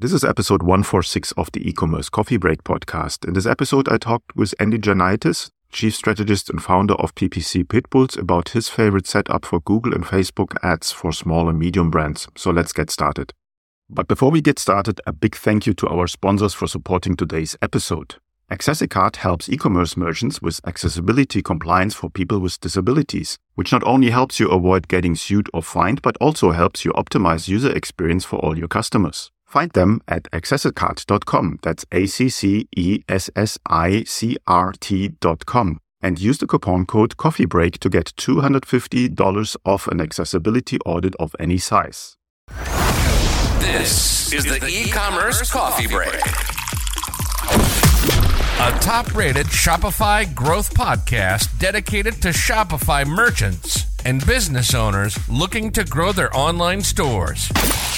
This is episode 146 of the e-commerce coffee break podcast. In this episode, I talked with Andy Janaitis, chief strategist and founder of PPC Pitbulls about his favorite setup for Google and Facebook ads for small and medium brands. So let's get started. But before we get started, a big thank you to our sponsors for supporting today's episode. AccessiCart helps e-commerce merchants with accessibility compliance for people with disabilities, which not only helps you avoid getting sued or fined, but also helps you optimize user experience for all your customers. Find them at accessicart.com. That's A C C E S S I C R T.com. And use the coupon code COFFEEBREAK to get $250 off an accessibility audit of any size. This is the e-commerce coffee break. A top-rated Shopify growth podcast dedicated to Shopify merchants and business owners looking to grow their online stores.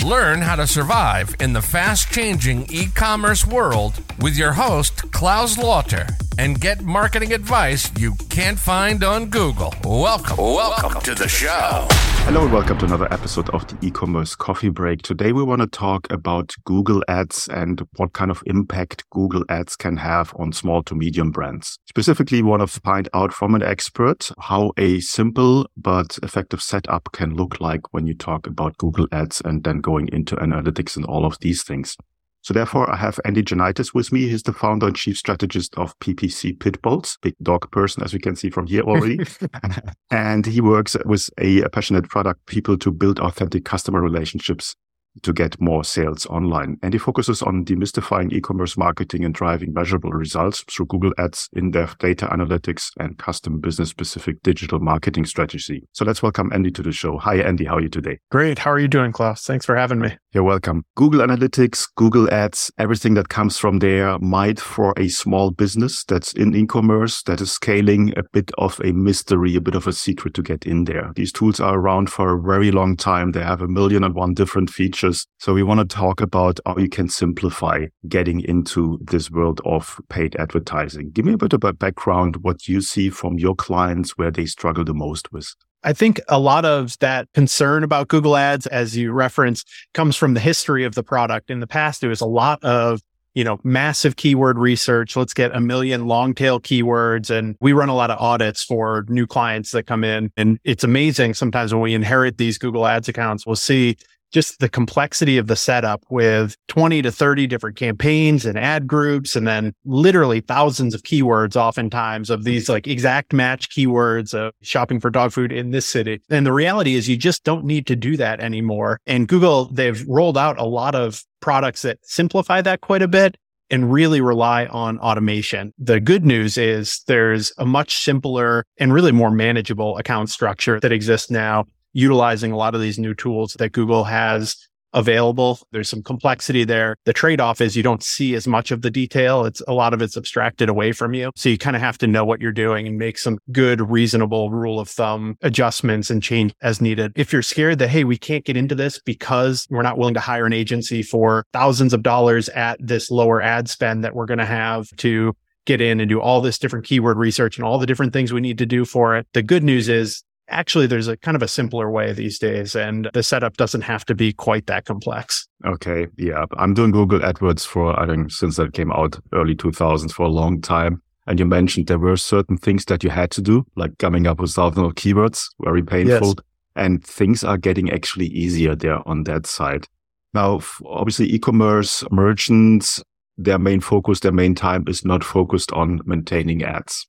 Learn how to survive in the fast changing e commerce world with your host, Claus Lauter, and get marketing advice you can't find on Google. Welcome, welcome to the show. Hello, and welcome to another episode of the e commerce coffee break. Today, we want to talk about Google Ads and what kind of impact Google Ads can have on small to medium brands. Specifically, we want to find out from an expert how a simple but effective setup can look like when you talk about Google Ads and then going into analytics and all of these things. So therefore, I have Andy Janaitis with me. He's the founder and chief strategist of PPC Pitbulls, big dog person, as we can see from here already. and he works with a passionate product people to build authentic customer relationships to get more sales online. And he focuses on demystifying e-commerce marketing and driving measurable results through Google Ads, in-depth data analytics, and custom business-specific digital marketing strategy. So let's welcome Andy to the show. Hi, Andy. How are you today? Great. How are you doing, Claus? Thanks for having me. You're welcome. Google Analytics, Google Ads, everything that comes from there might for a small business that's in e-commerce that is scaling a bit of a mystery, a bit of a secret to get in there. These tools are around for a very long time. They have a million and one different features features. So we want to talk about how you can simplify getting into this world of paid advertising. Give me a bit of a background, what you see from your clients where they struggle the most with. I think a lot of that concern about Google Ads, as you referenced, comes from the history of the product. In the past, it was a lot of you know, massive keyword research. Let's get a million long tail keywords. And we run a lot of audits for new clients that come in. And it's amazing sometimes when we inherit these Google ads accounts, we'll see just the complexity of the setup with 20 to 30 different campaigns and ad groups, and then literally thousands of keywords, oftentimes of these like exact match keywords of shopping for dog food in this city. And the reality is you just don't need to do that anymore. And Google, they've rolled out a lot of products that simplify that quite a bit and really rely on automation. The good news is there's a much simpler and really more manageable account structure that exists now utilizing a lot of these new tools that Google has available. There's some complexity there. The trade off is you don't see as much of the detail. It's a lot of it's abstracted away from you. So you kind of have to know what you're doing and make some good, reasonable rule of thumb adjustments and change as needed. If you're scared that, Hey, we can't get into this because we're not willing to hire an agency for thousands of dollars at this lower ad spend that we're going to have to get in and do all this different keyword research and all the different things we need to do for it. The good news is actually there's a kind of a simpler way these days and the setup doesn't have to be quite that complex. Okay yeah i'm doing google adwords for i think since that came out early 2000s for a long time. And you mentioned there were certain things that you had to do like coming up with thousands of keywords very painful. Yes. and things are getting actually easier there on that side. Now obviously e-commerce merchants their main focus their main time is not focused on maintaining ads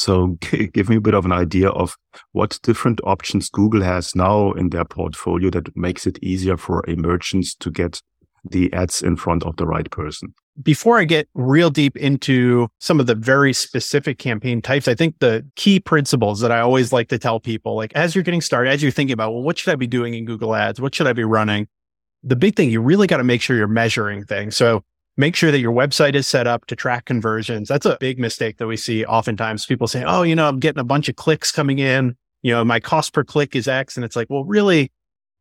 so give me a bit of an idea of what different options Google has now in their portfolio that makes it easier for a merchant to get the ads in front of the right person. Before I get real deep into some of the very specific campaign types, I think the key principles that I always like to tell people, like as you're getting started, as you're thinking about, well, what should I be doing in Google ads? What should I be running? The big thing, you really got to make sure you're measuring things. So make sure that your website is set up to track conversions. That's a big mistake that we see oftentimes. People say, Oh, you know, I'm getting a bunch of clicks coming in. You know, my cost per click is X. And it's like, well, really,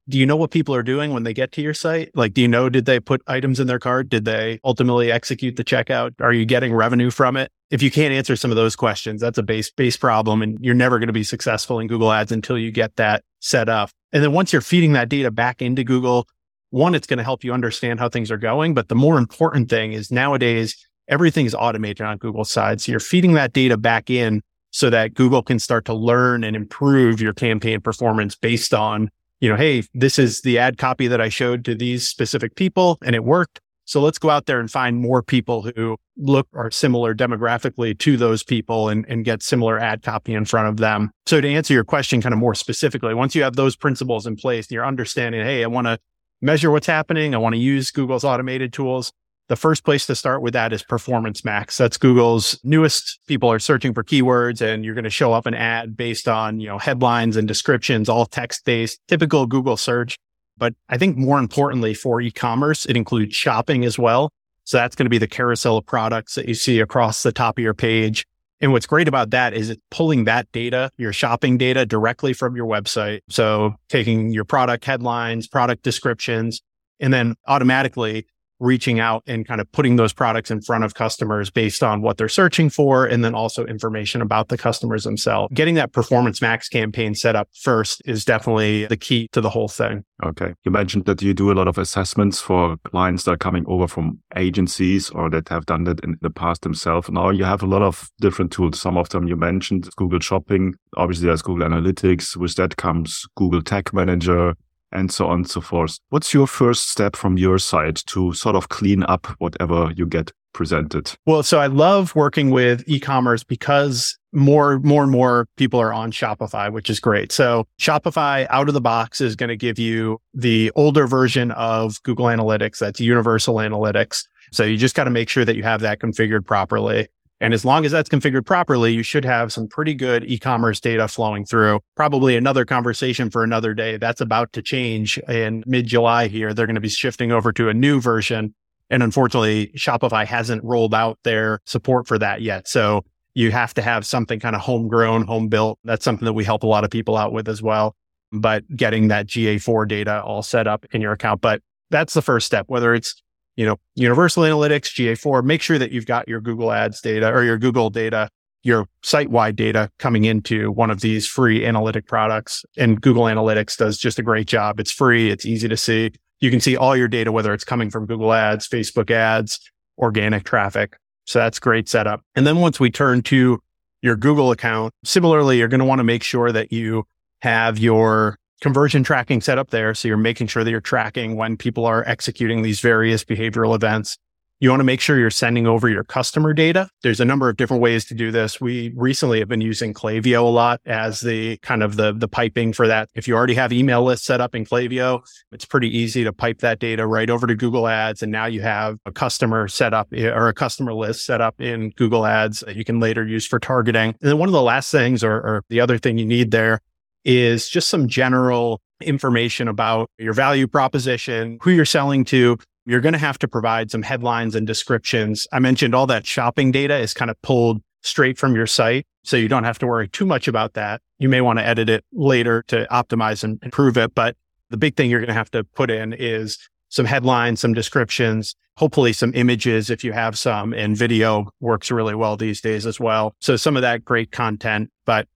do you know what people are doing when they get to your site? Like, do you know, did they put items in their cart? Did they ultimately execute the checkout? Are you getting revenue from it? If you can't answer some of those questions, that's a base, base problem. And you're never going to be successful in Google ads until you get that set up. And then once you're feeding that data back into Google, one, it's going to help you understand how things are going. But the more important thing is nowadays, everything is automated on Google's side. So you're feeding that data back in so that Google can start to learn and improve your campaign performance based on, you know, hey, this is the ad copy that I showed to these specific people and it worked. So let's go out there and find more people who look are similar demographically to those people and, and get similar ad copy in front of them. So to answer your question kind of more specifically, once you have those principles in place, and you're understanding, hey, I want to measure what's happening. I want to use Google's automated tools. The first place to start with that is Performance Max. That's Google's newest. People are searching for keywords and you're going to show up an ad based on, you know, headlines and descriptions, all text based, typical Google search. But I think more importantly for e-commerce, it includes shopping as well. So that's going to be the carousel of products that you see across the top of your page. And what's great about that is it's pulling that data, your shopping data directly from your website. So taking your product headlines, product descriptions, and then automatically reaching out and kind of putting those products in front of customers based on what they're searching for. And then also information about the customers themselves. Getting that performance max campaign set up first is definitely the key to the whole thing. Okay. You mentioned that you do a lot of assessments for clients that are coming over from agencies or that have done that in the past themselves. Now you have a lot of different tools. Some of them you mentioned Google Shopping. Obviously there's Google Analytics. With that comes Google Tag Manager, and so on and so forth. What's your first step from your side to sort of clean up whatever you get presented? Well, so I love working with e-commerce because more, more and more people are on Shopify, which is great. So Shopify out of the box is going to give you the older version of Google Analytics. That's universal analytics. So you just got to make sure that you have that configured properly. And as long as that's configured properly, you should have some pretty good e-commerce data flowing through. Probably another conversation for another day. That's about to change in mid July here. They're going to be shifting over to a new version. And unfortunately, Shopify hasn't rolled out their support for that yet. So you have to have something kind of homegrown, home built. That's something that we help a lot of people out with as well. But getting that GA4 data all set up in your account. But that's the first step, whether it's you know, Universal Analytics, GA4, make sure that you've got your Google Ads data or your Google data, your site wide data coming into one of these free analytic products. And Google Analytics does just a great job. It's free. It's easy to see. You can see all your data, whether it's coming from Google Ads, Facebook ads, organic traffic. So that's great setup. And then once we turn to your Google account, similarly, you're going to want to make sure that you have your conversion tracking set up there. So you're making sure that you're tracking when people are executing these various behavioral events. You want to make sure you're sending over your customer data. There's a number of different ways to do this. We recently have been using Klaviyo a lot as the kind of the, the piping for that. If you already have email lists set up in Klaviyo, it's pretty easy to pipe that data right over to Google Ads. And now you have a customer set up eh, or a customer list set up in Google Ads that you can later use for targeting. And then one of the last things or, or the other thing you need there is just some general information about your value proposition, who you're selling to. You're going to have to provide some headlines and descriptions. I mentioned all that shopping data is kind of pulled straight from your site. So you don't have to worry too much about that. You may want to edit it later to optimize and improve it. But the big thing you're going to have to put in is some headlines, some descriptions, hopefully some images if you have some and video works really well these days as well. So some of that great content, but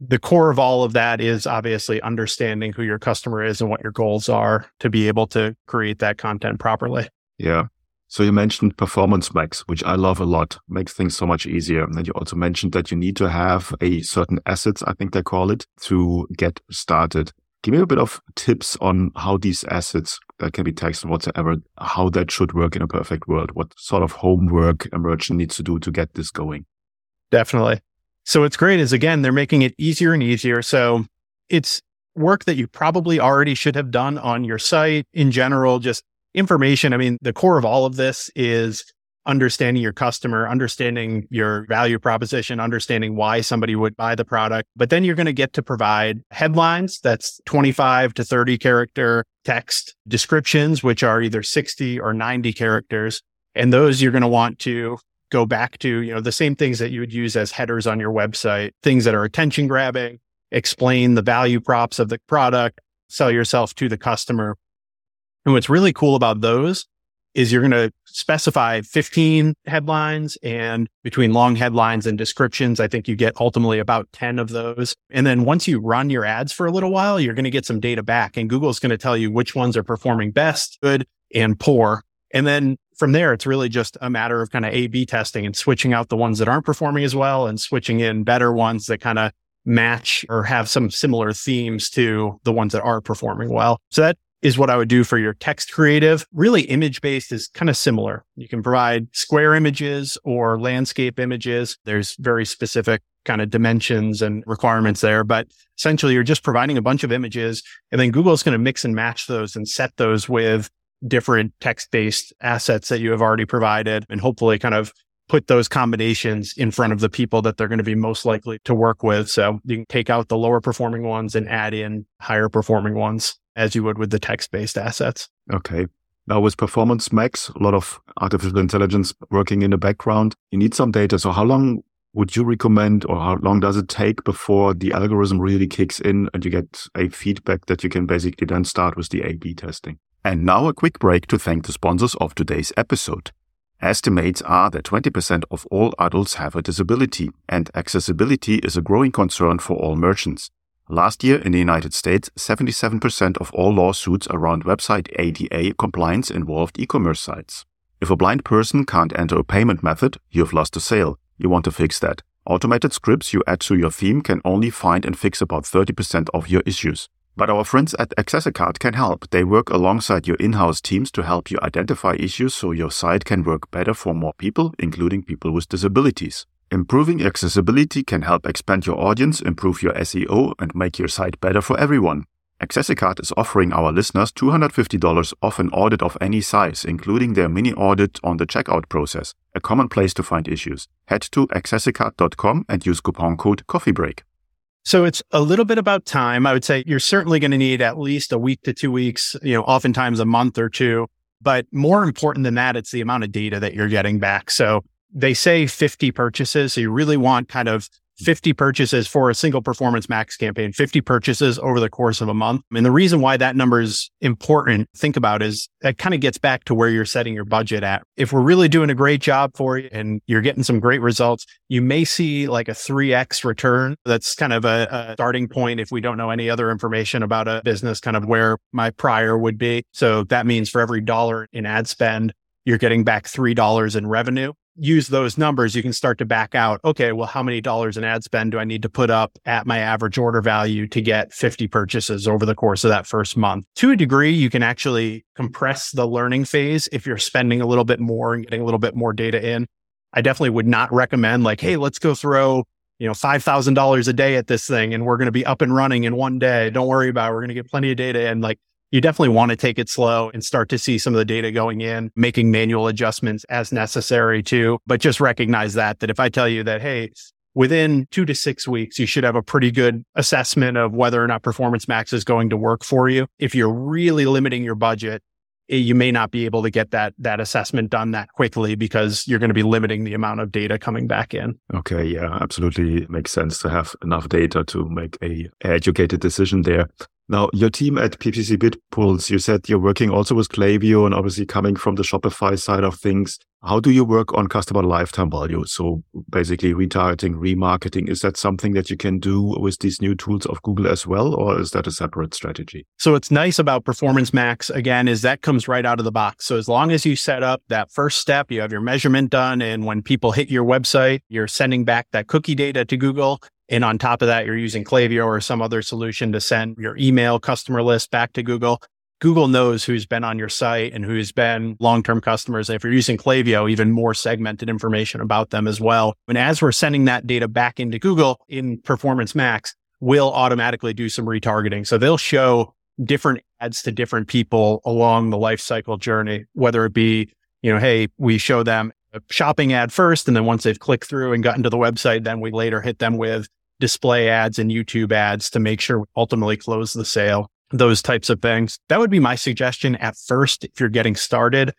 the core of all of that is obviously understanding who your customer is and what your goals are to be able to create that content properly. Yeah. So you mentioned Performance Max, which I love a lot, makes things so much easier. And you also mentioned that you need to have a certain assets, I think they call it, to get started. Give me a bit of tips on how these assets that can be text and whatsoever, how that should work in a perfect world. What sort of homework a merchant needs to do to get this going? Definitely. So what's great is again, they're making it easier and easier. So it's work that you probably already should have done on your site in general, just information. I mean, the core of all of this is understanding your customer, understanding your value proposition, understanding why somebody would buy the product. But then you're going to get to provide headlines that's 25 to 30 character text descriptions, which are either 60 or 90 characters. And those you're going to want to go back to, you know, the same things that you would use as headers on your website, things that are attention grabbing, explain the value props of the product, sell yourself to the customer. And what's really cool about those is you're going to specify 15 headlines and between long headlines and descriptions, I think you get ultimately about 10 of those. And then once you run your ads for a little while, you're going to get some data back and Google's going to tell you which ones are performing best, good and poor. And then from there, it's really just a matter of kind of A B testing and switching out the ones that aren't performing as well and switching in better ones that kind of match or have some similar themes to the ones that are performing well. So that is what I would do for your text creative. Really image based is kind of similar. You can provide square images or landscape images. There's very specific kind of dimensions and requirements there, but essentially you're just providing a bunch of images and then Google is going to mix and match those and set those with different text based assets that you have already provided and hopefully kind of put those combinations in front of the people that they're going to be most likely to work with. So you can take out the lower performing ones and add in higher performing ones as you would with the text based assets. Okay. Now with Performance Max, a lot of artificial intelligence working in the background, you need some data. So how long would you recommend or how long does it take before the algorithm really kicks in and you get a feedback that you can basically then start with the A-B testing? And now a quick break to thank the sponsors of today's episode. Estimates are that 20% of all adults have a disability and accessibility is a growing concern for all merchants. Last year in the United States, 77% of all lawsuits around website ADA compliance involved e-commerce sites. If a blind person can't enter a payment method, you've lost a sale. You want to fix that. Automated scripts you add to your theme can only find and fix about 30% of your issues. But our friends at Accessicart can help. They work alongside your in-house teams to help you identify issues so your site can work better for more people, including people with disabilities. Improving accessibility can help expand your audience, improve your SEO, and make your site better for everyone. Accessicart is offering our listeners $250 off an audit of any size, including their mini audit on the checkout process, a common place to find issues. Head to accessicart.com and use coupon code CoffeeBreak. So it's a little bit about time. I would say you're certainly going to need at least a week to two weeks, you know, oftentimes a month or two. But more important than that, it's the amount of data that you're getting back. So they say 50 purchases. So you really want kind of 50 purchases for a single performance max campaign, 50 purchases over the course of a month. And the reason why that number is important, think about is that kind of gets back to where you're setting your budget at. If we're really doing a great job for you and you're getting some great results, you may see like a 3x return. That's kind of a, a starting point if we don't know any other information about a business, kind of where my prior would be. So that means for every dollar in ad spend, you're getting back $3 in revenue use those numbers, you can start to back out, okay, well, how many dollars in ad spend do I need to put up at my average order value to get 50 purchases over the course of that first month? To a degree, you can actually compress the learning phase if you're spending a little bit more and getting a little bit more data in. I definitely would not recommend like, hey, let's go throw you know, $5,000 a day at this thing and we're going to be up and running in one day. Don't worry about it. We're going to get plenty of data. And like, you definitely want to take it slow and start to see some of the data going in, making manual adjustments as necessary too. But just recognize that, that if I tell you that, hey, within two to six weeks, you should have a pretty good assessment of whether or not Performance Max is going to work for you. If you're really limiting your budget, eh, you may not be able to get that that assessment done that quickly because you're going to be limiting the amount of data coming back in. Okay, yeah, absolutely makes sense to have enough data to make a educated decision there. Now, your team at PPC Pitbulls, you said you're working also with Klaviyo and obviously coming from the Shopify side of things. How do you work on customer lifetime value? So basically retargeting, remarketing, is that something that you can do with these new tools of Google as well, or is that a separate strategy? So what's nice about Performance Max again is that comes right out of the box. So as long as you set up that first step, you have your measurement done. And when people hit your website, you're sending back that cookie data to Google. And on top of that, you're using Klaviyo or some other solution to send your email customer list back to Google. Google knows who's been on your site and who's been long-term customers. If you're using Klaviyo, even more segmented information about them as well. And as we're sending that data back into Google in Performance Max, will automatically do some retargeting. So they'll show different ads to different people along the life cycle journey, whether it be, you know, hey, we show them shopping ad first. And then once they've clicked through and gotten to the website, then we later hit them with display ads and YouTube ads to make sure we ultimately close the sale, those types of things. That would be my suggestion at first if you're getting started.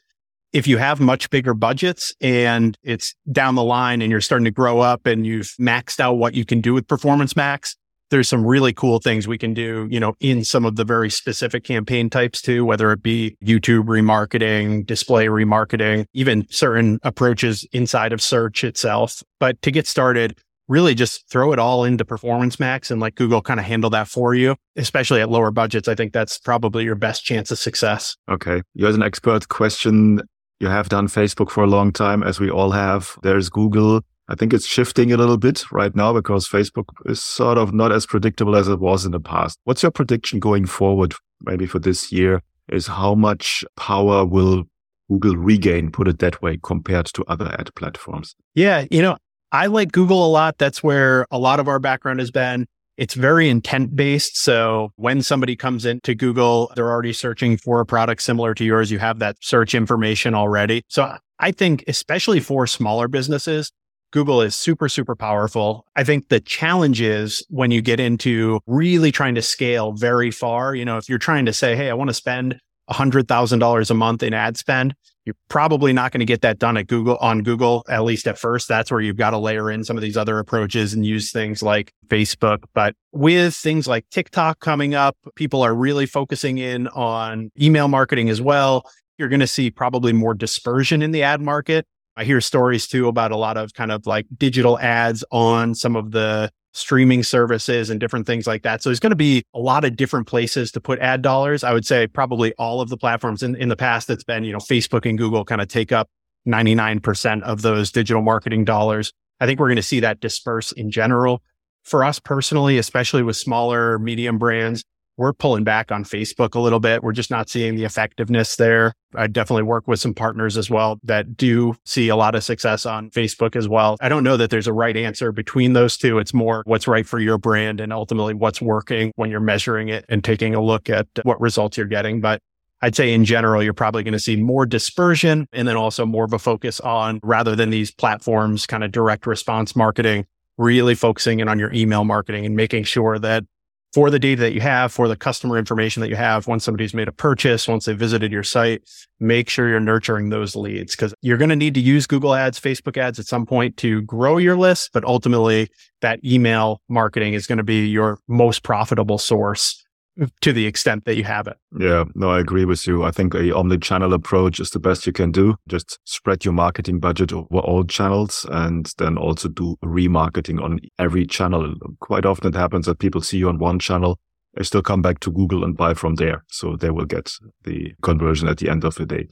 If you have much bigger budgets and it's down the line and you're starting to grow up and you've maxed out what you can do with Performance Max, there's some really cool things we can do, you know, in some of the very specific campaign types too, whether it be YouTube remarketing, display remarketing, even certain approaches inside of search itself. But to get started, really just throw it all into performance max and let Google kind of handle that for you, especially at lower budgets. I think that's probably your best chance of success. Okay. You as an expert question, you have done Facebook for a long time, as we all have. There's Google. I think it's shifting a little bit right now because Facebook is sort of not as predictable as it was in the past. What's your prediction going forward, maybe for this year, is how much power will Google regain, put it that way, compared to other ad platforms? Yeah. You know, I like Google a lot. That's where a lot of our background has been. It's very intent based. So when somebody comes into Google, they're already searching for a product similar to yours. You have that search information already. So I think, especially for smaller businesses, Google is super, super powerful. I think the challenge is when you get into really trying to scale very far. You know, if you're trying to say, Hey, I want to spend $100,000 a month in ad spend, you're probably not going to get that done at Google on Google, at least at first. That's where you've got to layer in some of these other approaches and use things like Facebook. But with things like TikTok coming up, people are really focusing in on email marketing as well. You're going to see probably more dispersion in the ad market. I hear stories too about a lot of kind of like digital ads on some of the streaming services and different things like that. So there's going to be a lot of different places to put ad dollars. I would say probably all of the platforms in, in the past, that's been, you know, Facebook and Google kind of take up 99% of those digital marketing dollars. I think we're going to see that disperse in general. For us personally, especially with smaller, medium brands, we're pulling back on Facebook a little bit. We're just not seeing the effectiveness there. I definitely work with some partners as well that do see a lot of success on Facebook as well. I don't know that there's a right answer between those two. It's more what's right for your brand and ultimately what's working when you're measuring it and taking a look at what results you're getting. But I'd say in general, you're probably going to see more dispersion and then also more of a focus on rather than these platforms kind of direct response marketing, really focusing in on your email marketing and making sure that for the data that you have, for the customer information that you have, once somebody's made a purchase, once they visited your site, make sure you're nurturing those leads because you're going to need to use Google ads, Facebook ads at some point to grow your list. But ultimately that email marketing is going to be your most profitable source to the extent that you have it. Yeah, no, I agree with you. I think a omni-channel approach is the best you can do. Just spread your marketing budget over all channels and then also do remarketing on every channel. Quite often it happens that people see you on one channel, they still come back to Google and buy from there. So they will get the conversion at the end of the day.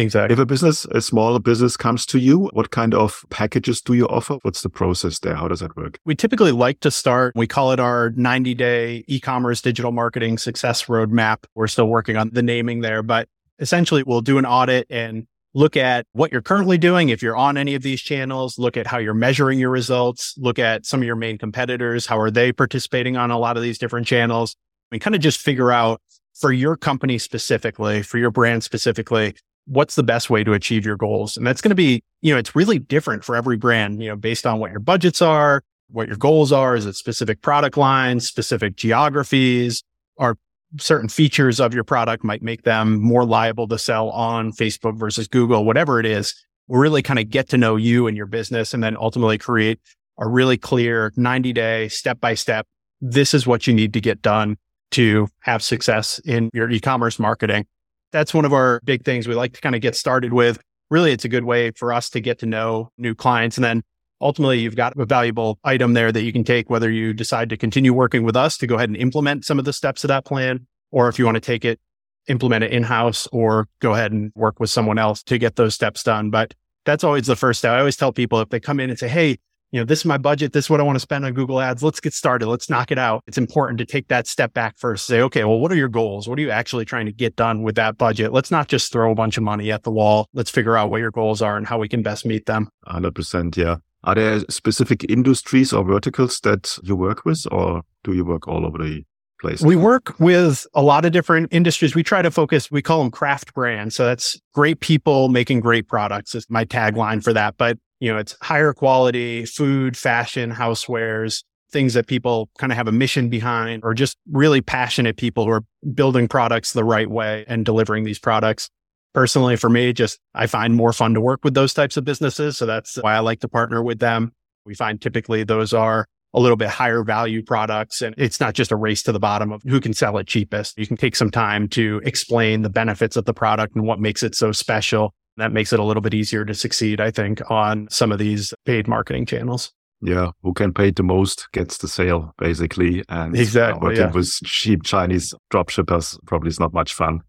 Exactly. If a business, a small business comes to you, what kind of packages do you offer? What's the process there? How does that work? We typically like to start, we call it our 90 day e-commerce digital marketing success roadmap. We're still working on the naming there, but essentially we'll do an audit and look at what you're currently doing. If you're on any of these channels, look at how you're measuring your results, look at some of your main competitors. How are they participating on a lot of these different channels? We kind of just figure out for your company specifically, for your brand specifically, what's the best way to achieve your goals? And that's going to be, you know, it's really different for every brand, you know, based on what your budgets are, what your goals are. Is it specific product lines, specific geographies, or certain features of your product might make them more liable to sell on Facebook versus Google, whatever it is. We'll really kind of get to know you and your business and then ultimately create a really clear 90 day step by step. This is what you need to get done to have success in your e-commerce marketing that's one of our big things we like to kind of get started with. Really, it's a good way for us to get to know new clients. And then ultimately, you've got a valuable item there that you can take, whether you decide to continue working with us to go ahead and implement some of the steps of that plan, or if you want to take it, implement it in house, or go ahead and work with someone else to get those steps done. But that's always the first step. I always tell people if they come in and say, Hey, you know, this is my budget. This is what I want to spend on Google ads. Let's get started. Let's knock it out. It's important to take that step back first. Say, okay, well, what are your goals? What are you actually trying to get done with that budget? Let's not just throw a bunch of money at the wall. Let's figure out what your goals are and how we can best meet them. 100%. Yeah. Are there specific industries or verticals that you work with or do you work all over the place? We work with a lot of different industries. We try to focus, we call them craft brands. So that's great people making great products is my tagline for that. But you know, it's higher quality food, fashion, housewares, things that people kind of have a mission behind or just really passionate people who are building products the right way and delivering these products. Personally, for me, just I find more fun to work with those types of businesses. So that's why I like to partner with them. We find typically those are a little bit higher value products. And it's not just a race to the bottom of who can sell it cheapest. You can take some time to explain the benefits of the product and what makes it so special. That makes it a little bit easier to succeed, I think, on some of these paid marketing channels. Yeah, who can pay the most gets the sale, basically. And exactly, working yeah. with cheap Chinese dropshippers probably is not much fun.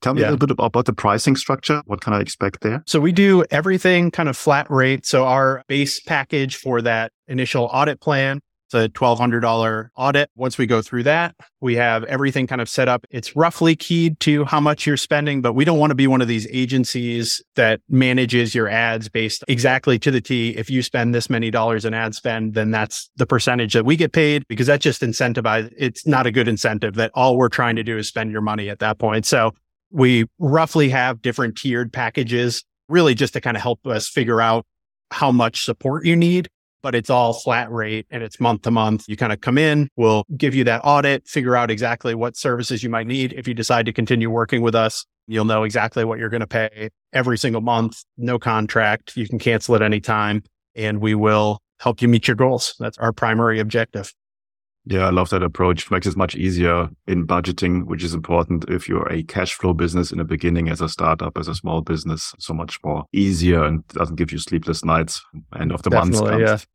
Tell me Yeah. a little bit about the pricing structure. What can I expect there? So we do everything kind of flat rate. So our base package for that initial audit plan, it's a $1,200 audit. Once we go through that, we have everything kind of set up. It's roughly keyed to how much you're spending, but we don't want to be one of these agencies that manages your ads based exactly to the T. If you spend this many dollars in ad spend, then that's the percentage that we get paid because that just incentivizes. It's not a good incentive that all we're trying to do is spend your money at that point. So we roughly have different tiered packages really just to kind of help us figure out how much support you need. But it's all flat rate and it's month to month. You kind of come in, we'll give you that audit, figure out exactly what services you might need. If you decide to continue working with us, you'll know exactly what you're going to pay every single month. No contract. You can cancel at any time and we will help you meet your goals. That's our primary objective. Yeah, I love that approach. It makes it much easier in budgeting, which is important if you're a cash flow business in the beginning as a startup, as a small business, so much more easier and doesn't give you sleepless nights. End of the month comes.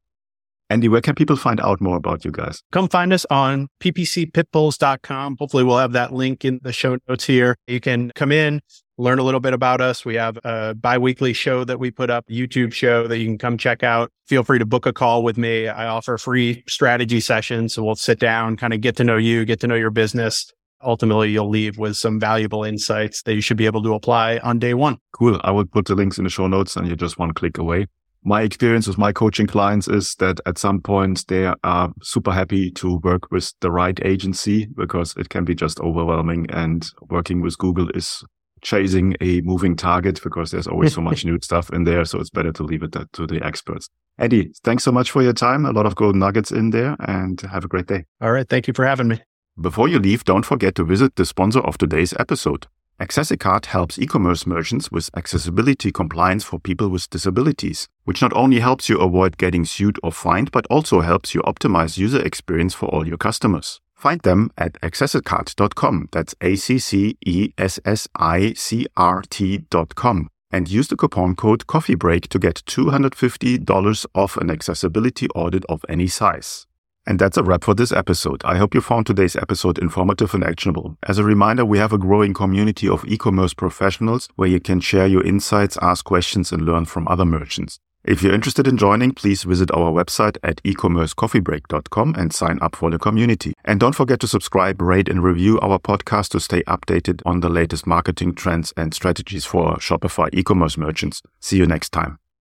Andy, where can people find out more about you guys? come find us on ppcpitbulls.com. Hopefully we'll have that link in the show notes here. You can come in, learn a little bit about us. We have a bi-weekly show that we put up, YouTube show that you can come check out. Feel free to book a call with me. I offer free strategy sessions. So we'll sit down, kind of get to know you, get to know your business. Ultimately, you'll leave with some valuable insights that you should be able to apply on day one. Cool. I will put the links in the show notes and you're just one click away. My experience with my coaching clients is that at some point they are super happy to work with the right agency because it can be just overwhelming and working with Google is chasing a moving target because there's always so much new stuff in there. So it's better to leave it that- to the experts. Eddie, thanks so much for your time. A lot of gold nuggets in there and have a great day. All right. Thank you for having me. Before you leave, don't forget to visit the sponsor of today's episode. AccessiCart helps e-commerce merchants with accessibility compliance for people with disabilities, which not only helps you avoid getting sued or fined, but also helps you optimize user experience for all your customers. Find them at accessicart.com. That's A-C-C-E-S-S-I-C-R-T.com. And use the coupon code COFFEEBREAK to get $250 off an accessibility audit of any size. And that's a wrap for this episode. I hope you found today's episode informative and actionable. As a reminder, we have a growing community of e-commerce professionals where you can share your insights, ask questions, and learn from other merchants. If you're interested in joining, please visit our website at ecommercecoffeebreak.com and sign up for the community. And don't forget to subscribe, rate, and review our podcast to stay updated on the latest marketing trends and strategies for Shopify e-commerce merchants. See you next time.